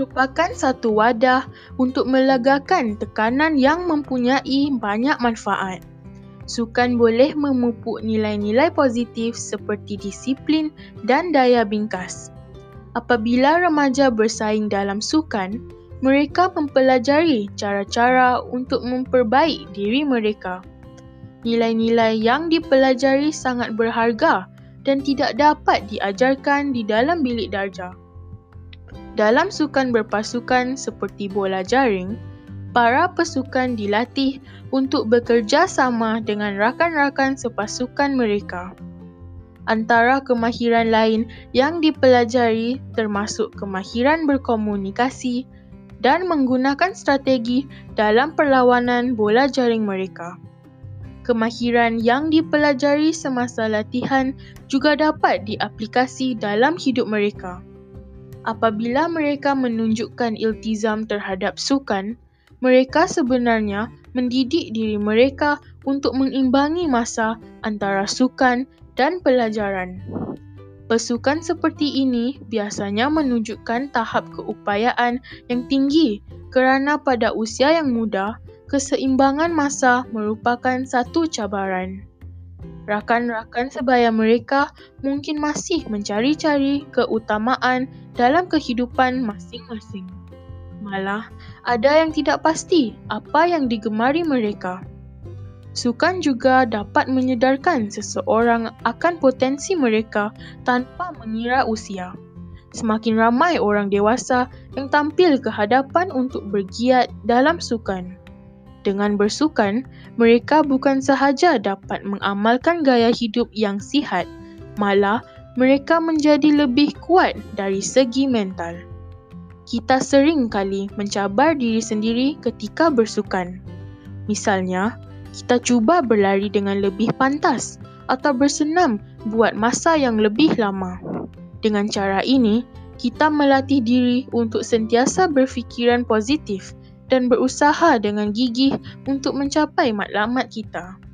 merupakan satu wadah untuk melegakan tekanan yang mempunyai banyak manfaat. Sukan boleh memupuk nilai-nilai positif seperti disiplin dan daya bingkas. Apabila remaja bersaing dalam sukan, mereka mempelajari cara-cara untuk memperbaik diri mereka. Nilai-nilai yang dipelajari sangat berharga dan tidak dapat diajarkan di dalam bilik darjah. Dalam sukan berpasukan seperti bola jaring, para pesukan dilatih untuk bekerja sama dengan rakan-rakan sepasukan mereka. Antara kemahiran lain yang dipelajari termasuk kemahiran berkomunikasi dan menggunakan strategi dalam perlawanan bola jaring mereka. Kemahiran yang dipelajari semasa latihan juga dapat diaplikasi dalam hidup mereka. Apabila mereka menunjukkan iltizam terhadap sukan, mereka sebenarnya mendidik diri mereka untuk mengimbangi masa antara sukan dan pelajaran. Pesukan seperti ini biasanya menunjukkan tahap keupayaan yang tinggi kerana pada usia yang muda, keseimbangan masa merupakan satu cabaran. Rakan-rakan sebaya mereka mungkin masih mencari-cari keutamaan dalam kehidupan masing-masing. Malah, ada yang tidak pasti apa yang digemari mereka. Sukan juga dapat menyedarkan seseorang akan potensi mereka tanpa mengira usia. Semakin ramai orang dewasa yang tampil ke hadapan untuk bergiat dalam sukan. Dengan bersukan, mereka bukan sahaja dapat mengamalkan gaya hidup yang sihat, malah mereka menjadi lebih kuat dari segi mental. Kita sering kali mencabar diri sendiri ketika bersukan. Misalnya, kita cuba berlari dengan lebih pantas atau bersenam buat masa yang lebih lama. Dengan cara ini, kita melatih diri untuk sentiasa berfikiran positif dan berusaha dengan gigih untuk mencapai matlamat kita.